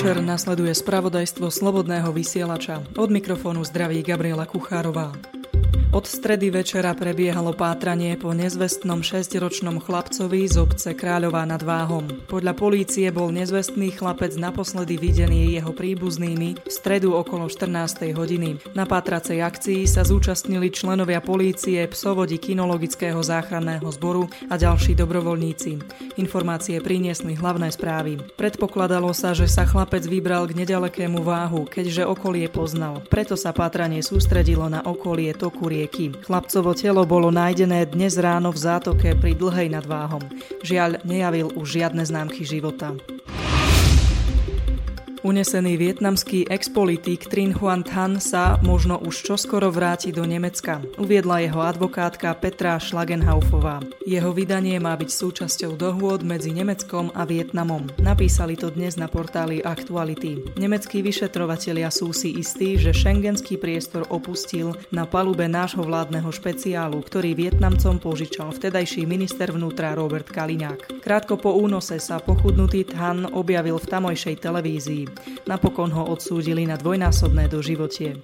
večer nasleduje spravodajstvo Slobodného vysielača. Od mikrofónu zdraví Gabriela Kuchárová. Od stredy večera prebiehalo pátranie po nezvestnom šesťročnom chlapcovi z obce Kráľová nad Váhom. Podľa polície bol nezvestný chlapec naposledy videný jeho príbuznými v stredu okolo 14. hodiny. Na pátracej akcii sa zúčastnili členovia polície, psovodi kinologického záchranného zboru a ďalší dobrovoľníci. Informácie priniesli hlavné správy. Predpokladalo sa, že sa chlapec vybral k nedalekému váhu, keďže okolie poznal. Preto sa pátranie sústredilo na okolie toku rieky. Chlapcovo telo bolo nájdené dnes ráno v zátoke pri dlhej nadváhom. Žiaľ, nejavil už žiadne známky života. Unesený vietnamský expolitik Trin Huan Than sa možno už čoskoro vráti do Nemecka, uviedla jeho advokátka Petra Schlagenhaufová. Jeho vydanie má byť súčasťou dohôd medzi Nemeckom a Vietnamom. Napísali to dnes na portáli Aktuality. Nemeckí vyšetrovatelia sú si istí, že šengenský priestor opustil na palube nášho vládneho špeciálu, ktorý Vietnamcom požičal vtedajší minister vnútra Robert Kaliňák. Krátko po únose sa pochudnutý Than objavil v tamojšej televízii. Napokon ho odsúdili na dvojnásobné doživotie.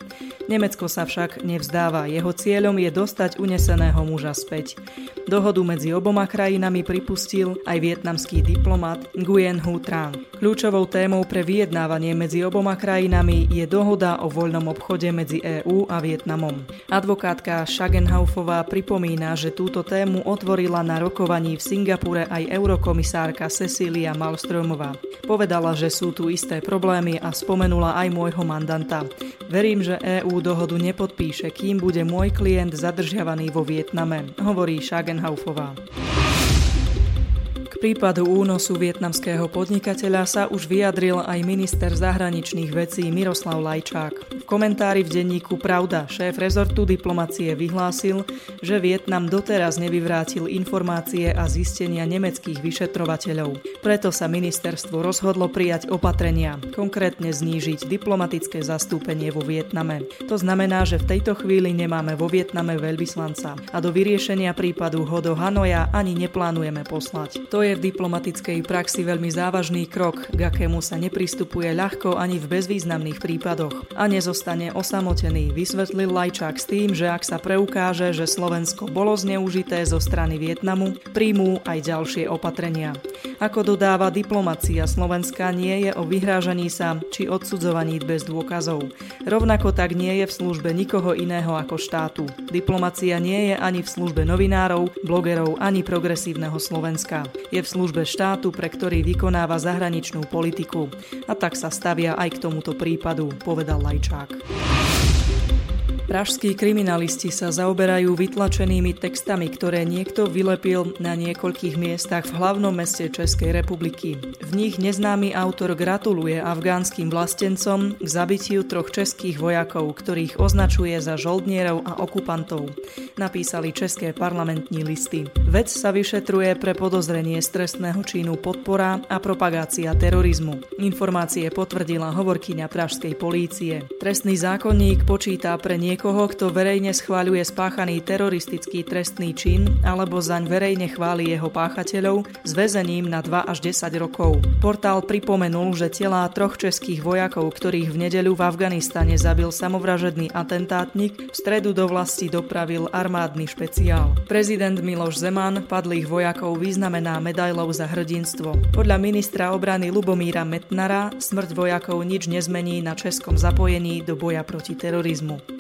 Nemecko sa však nevzdáva, jeho cieľom je dostať uneseného muža späť. Dohodu medzi oboma krajinami pripustil aj vietnamský diplomat Nguyen Hu Tran. Kľúčovou témou pre vyjednávanie medzi oboma krajinami je dohoda o voľnom obchode medzi EÚ a Vietnamom. Advokátka Schagenhaufová pripomína, že túto tému otvorila na rokovaní v Singapure aj eurokomisárka Cecília Malstromová. Povedala, že sú tu isté problémy a spomenula aj môjho mandanta. Verím, že EÚ dohodu nepodpíše, kým bude môj klient zadržiavaný vo Vietname, hovorí Schagenhaufová prípadu únosu vietnamského podnikateľa sa už vyjadril aj minister zahraničných vecí Miroslav Lajčák. V komentári v denníku Pravda šéf rezortu diplomacie vyhlásil, že Vietnam doteraz nevyvrátil informácie a zistenia nemeckých vyšetrovateľov. Preto sa ministerstvo rozhodlo prijať opatrenia, konkrétne znížiť diplomatické zastúpenie vo Vietname. To znamená, že v tejto chvíli nemáme vo Vietname veľvyslanca a do vyriešenia prípadu ho do Hanoja ani neplánujeme poslať. To je v diplomatickej praxi veľmi závažný krok, k akému sa nepristupuje ľahko ani v bezvýznamných prípadoch a nezostane osamotený, vysvetlil Lajčák s tým, že ak sa preukáže, že Slovensko bolo zneužité zo strany Vietnamu, príjmú aj ďalšie opatrenia. Ako dodáva diplomacia Slovenska nie je o vyhrážaní sa či odsudzovaní bez dôkazov. Rovnako tak nie je v službe nikoho iného ako štátu. Diplomacia nie je ani v službe novinárov, blogerov ani progresívneho Slovenska je v službe štátu, pre ktorý vykonáva zahraničnú politiku. A tak sa stavia aj k tomuto prípadu, povedal Lajčák. Pražskí kriminalisti sa zaoberajú vytlačenými textami, ktoré niekto vylepil na niekoľkých miestach v hlavnom meste Českej republiky. V nich neznámy autor gratuluje afgánskym vlastencom k zabitiu troch českých vojakov, ktorých označuje za žoldnierov a okupantov. Napísali české parlamentní listy. Vec sa vyšetruje pre podozrenie stresného činu podpora a propagácia terorizmu. Informácie potvrdila hovorkyňa pražskej polície. Trestný zákonník počíta pre niekoľko niekoho, kto verejne schváľuje spáchaný teroristický trestný čin alebo zaň verejne chváli jeho páchateľov s väzením na 2 až 10 rokov. Portál pripomenul, že telá troch českých vojakov, ktorých v nedeľu v Afganistane zabil samovražedný atentátnik, v stredu do vlasti dopravil armádny špeciál. Prezident Miloš Zeman padlých vojakov vyznamená medailou za hrdinstvo. Podľa ministra obrany Lubomíra Metnara smrť vojakov nič nezmení na českom zapojení do boja proti terorizmu.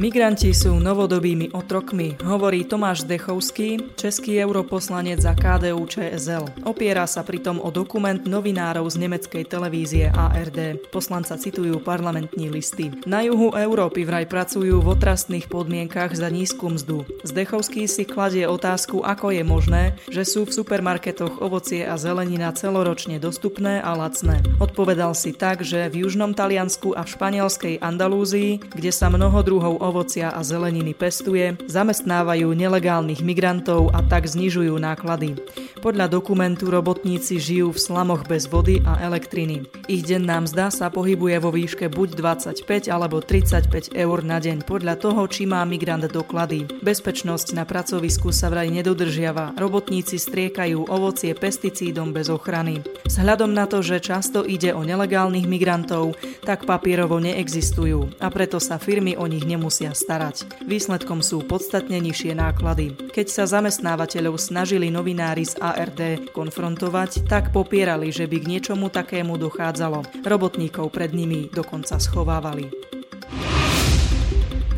Migranti sú novodobými otrokmi, hovorí Tomáš Dechovský, český europoslanec za KDU ČSL. Opiera sa pritom o dokument novinárov z nemeckej televízie ARD. Poslanca citujú parlamentní listy. Na juhu Európy vraj pracujú v otrastných podmienkach za nízku mzdu. Zdechovský si kladie otázku, ako je možné, že sú v supermarketoch ovocie a zelenina celoročne dostupné a lacné. Odpovedal si tak, že v južnom Taliansku a v španielskej Andalúzii, kde sa mnoho druhov ovocia a zeleniny pestuje, zamestnávajú nelegálnych migrantov a tak znižujú náklady. Podľa dokumentu robotníci žijú v slamoch bez vody a elektriny. Ich denná mzda sa pohybuje vo výške buď 25 alebo 35 eur na deň podľa toho, či má migrant doklady. Bezpečnosť na pracovisku sa vraj nedodržiava. Robotníci striekajú ovocie pesticídom bez ochrany. Vzhľadom na to, že často ide o nelegálnych migrantov, tak papierovo neexistujú a preto sa firmy o nich nemusia starať. Výsledkom sú podstatne nižšie náklady. Keď sa zamestnávateľov snažili novinári z ARD konfrontovať, tak popierali, že by k niečomu takému dochádzalo. Robotníkov pred nimi dokonca schovávali.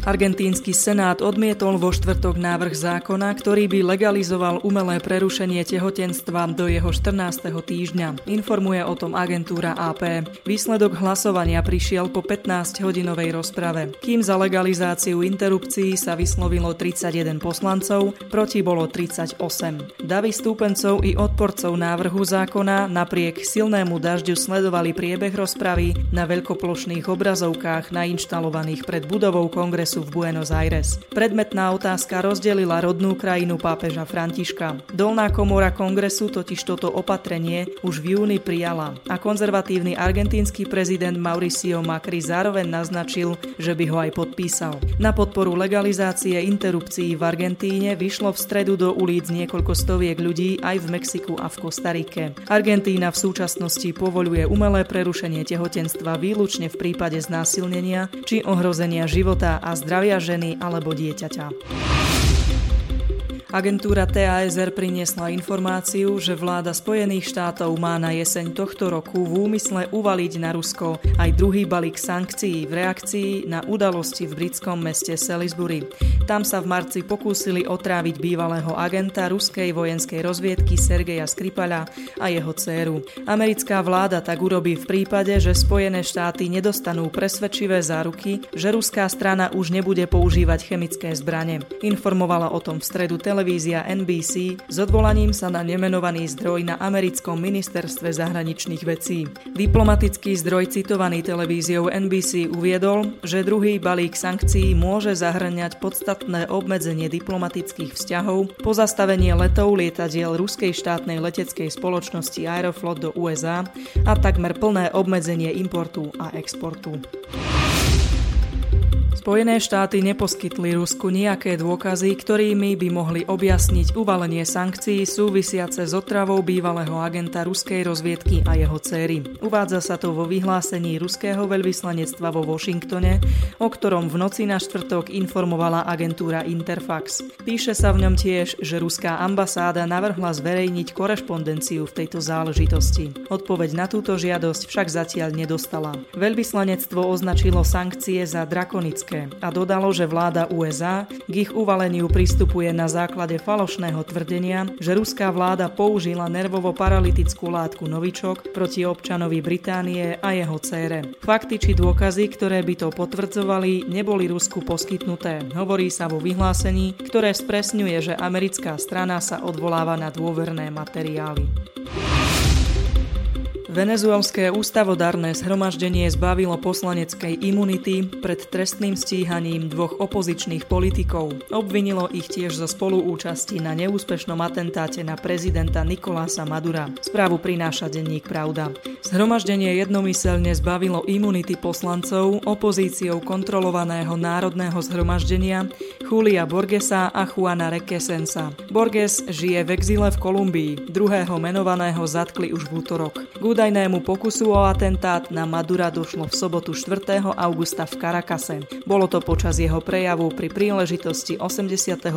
Argentínsky senát odmietol vo štvrtok návrh zákona, ktorý by legalizoval umelé prerušenie tehotenstva do jeho 14. týždňa. Informuje o tom agentúra AP. Výsledok hlasovania prišiel po 15-hodinovej rozprave. Kým za legalizáciu interrupcií sa vyslovilo 31 poslancov, proti bolo 38. Davy stúpencov i odporcov návrhu zákona napriek silnému dažďu sledovali priebeh rozpravy na veľkoplošných obrazovkách nainštalovaných pred budovou kongresu kongresu v Buenos Aires. Predmetná otázka rozdelila rodnú krajinu pápeža Františka. Dolná komora kongresu totiž toto opatrenie už v júni prijala a konzervatívny argentínsky prezident Mauricio Macri zároveň naznačil, že by ho aj podpísal. Na podporu legalizácie interrupcií v Argentíne vyšlo v stredu do ulic niekoľko stoviek ľudí aj v Mexiku a v Kostarike. Argentína v súčasnosti povoluje umelé prerušenie tehotenstva výlučne v prípade znásilnenia či ohrozenia života a zdravia ženy alebo dieťaťa. Agentúra TASR priniesla informáciu, že vláda Spojených štátov má na jeseň tohto roku v úmysle uvaliť na Rusko aj druhý balík sankcií v reakcii na udalosti v britskom meste Salisbury. Tam sa v marci pokúsili otráviť bývalého agenta ruskej vojenskej rozviedky Sergeja Skripala a jeho dceru. Americká vláda tak urobí v prípade, že Spojené štáty nedostanú presvedčivé záruky, že ruská strana už nebude používať chemické zbrane. Informovala o tom v stredu tele televízia NBC s odvolaním sa na nemenovaný zdroj na americkom ministerstve zahraničných vecí. Diplomatický zdroj citovaný televíziou NBC uviedol, že druhý balík sankcií môže zahrňať podstatné obmedzenie diplomatických vzťahov, pozastavenie letov lietadiel ruskej štátnej leteckej spoločnosti Aeroflot do USA a takmer plné obmedzenie importu a exportu. Spojené štáty neposkytli Rusku nejaké dôkazy, ktorými by mohli objasniť uvalenie sankcií súvisiace s otravou bývalého agenta ruskej rozviedky a jeho céry. Uvádza sa to vo vyhlásení ruského veľvyslanectva vo Washingtone, o ktorom v noci na štvrtok informovala agentúra Interfax. Píše sa v ňom tiež, že ruská ambasáda navrhla zverejniť korešpondenciu v tejto záležitosti. Odpoveď na túto žiadosť však zatiaľ nedostala. Veľvyslanectvo označilo sankcie za drakonické a dodalo, že vláda USA k ich uvaleniu pristupuje na základe falošného tvrdenia, že ruská vláda použila nervovo-paralytickú látku Novičok proti občanovi Británie a jeho cére. Fakty či dôkazy, ktoré by to potvrdzovali, neboli Rusku poskytnuté. Hovorí sa vo vyhlásení, ktoré spresňuje, že americká strana sa odvoláva na dôverné materiály. Venezuelské ústavodárne zhromaždenie zbavilo poslaneckej imunity pred trestným stíhaním dvoch opozičných politikov. Obvinilo ich tiež zo spoluúčasti na neúspešnom atentáte na prezidenta Nikolása Madura. Správu prináša denník Pravda. Zhromaždenie jednomyselne zbavilo imunity poslancov opozíciou kontrolovaného národného zhromaždenia Julia Borgesa a Juana Requesensa. Borges žije v exile v Kolumbii, druhého menovaného zatkli už v útorok. K údajnému pokusu o atentát na Madura došlo v sobotu 4. augusta v Karakase. Bolo to počas jeho prejavu pri príležitosti 81.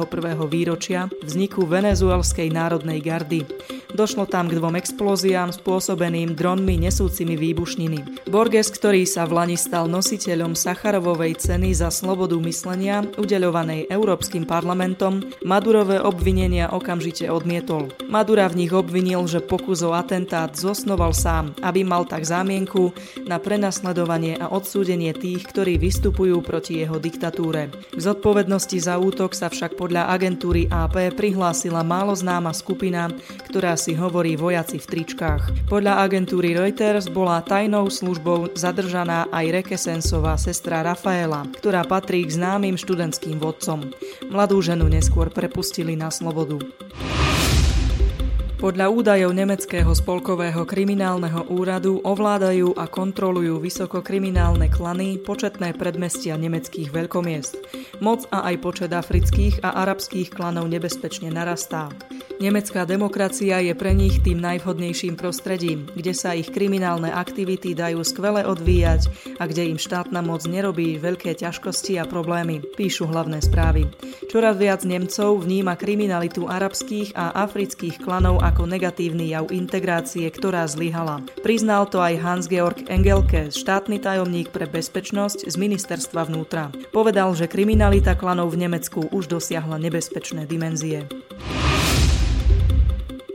výročia vzniku venezuelskej národnej gardy. Došlo tam k dvom explóziám spôsobeným dronmi nesúcimi výbušniny. Borges, ktorý sa v Lani stal nositeľom Sacharovovej ceny za slobodu myslenia, udeľovanej Európskym parlamentom, Madurové obvinenia okamžite odmietol. Madura v nich obvinil, že pokus o atentát zosnoval sám sám, aby mal tak zámienku na prenasledovanie a odsúdenie tých, ktorí vystupujú proti jeho diktatúre. K zodpovednosti za útok sa však podľa agentúry AP prihlásila málo známa skupina, ktorá si hovorí vojaci v tričkách. Podľa agentúry Reuters bola tajnou službou zadržaná aj Rekesensová sestra Rafaela, ktorá patrí k známym študentským vodcom. Mladú ženu neskôr prepustili na slobodu. Podľa údajov Nemeckého spolkového kriminálneho úradu ovládajú a kontrolujú vysokokriminálne klany početné predmestia nemeckých veľkomiest. Moc a aj počet afrických a arabských klanov nebezpečne narastá. Nemecká demokracia je pre nich tým najvhodnejším prostredím, kde sa ich kriminálne aktivity dajú skvele odvíjať a kde im štátna moc nerobí veľké ťažkosti a problémy, píšu hlavné správy. Čoraz viac Nemcov vníma kriminalitu arabských a afrických klanov ako negatívny jav integrácie, ktorá zlyhala. Priznal to aj Hans-Georg Engelke, štátny tajomník pre bezpečnosť z ministerstva vnútra. Povedal, že kriminalita klanov v Nemecku už dosiahla nebezpečné dimenzie.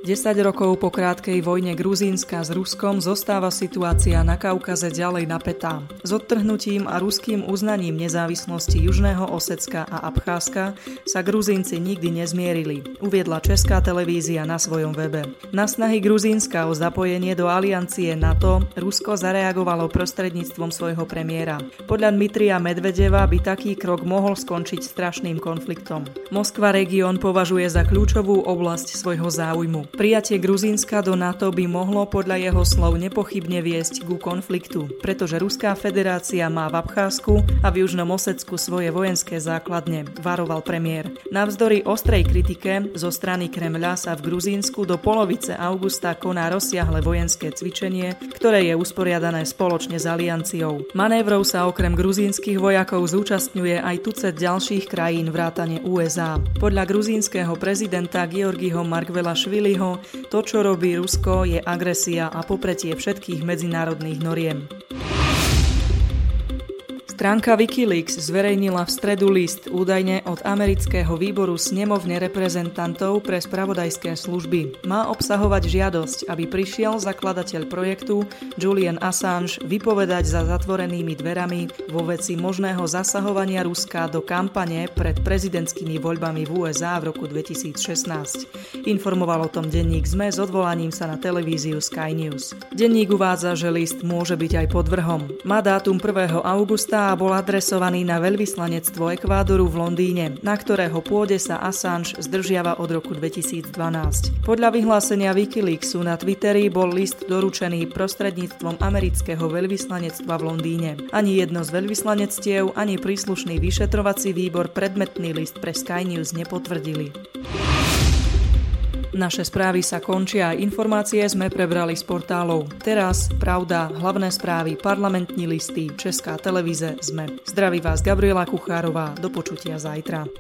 10 rokov po krátkej vojne Gruzínska s Ruskom zostáva situácia na Kaukaze ďalej napätá. S odtrhnutím a ruským uznaním nezávislosti Južného Osecka a Abcházska sa Gruzínci nikdy nezmierili, uviedla Česká televízia na svojom webe. Na snahy Gruzínska o zapojenie do aliancie NATO Rusko zareagovalo prostredníctvom svojho premiéra. Podľa Dmitria Medvedeva by taký krok mohol skončiť strašným konfliktom. Moskva región považuje za kľúčovú oblasť svojho záujmu. Prijatie Gruzínska do NATO by mohlo podľa jeho slov nepochybne viesť ku konfliktu, pretože Ruská federácia má v Abcházsku a v Južnom Osecku svoje vojenské základne, varoval premiér. Navzdory ostrej kritike zo strany Kremľa sa v Gruzínsku do polovice augusta koná rozsiahle vojenské cvičenie, ktoré je usporiadané spoločne s alianciou. Manévrov sa okrem gruzínskych vojakov zúčastňuje aj tucet ďalších krajín vrátane USA. Podľa gruzínskeho prezidenta Georgiho Markvela Šviliho Zelenskyho, to, čo robí Rusko, je agresia a popretie všetkých medzinárodných noriem. Stránka Wikileaks zverejnila v stredu list údajne od amerického výboru snemovne reprezentantov pre spravodajské služby. Má obsahovať žiadosť, aby prišiel zakladateľ projektu Julian Assange vypovedať za zatvorenými dverami vo veci možného zasahovania Ruska do kampane pred prezidentskými voľbami v USA v roku 2016. Informoval o tom denník ZME s odvolaním sa na televíziu Sky News. Denník uvádza, že list môže byť aj pod vrhom. Má dátum 1. augusta a bol adresovaný na veľvyslanectvo Ekvádoru v Londýne, na ktorého pôde sa Assange zdržiava od roku 2012. Podľa vyhlásenia Wikileaksu na Twitteri bol list doručený prostredníctvom amerického veľvyslanectva v Londýne. Ani jedno z veľvyslanectiev, ani príslušný vyšetrovací výbor predmetný list pre Sky News nepotvrdili. Naše správy sa končia a informácie sme prebrali z portálov Teraz, Pravda, Hlavné správy, Parlamentní listy, Česká televíze, sme. Zdraví vás Gabriela Kuchárová, do počutia zajtra.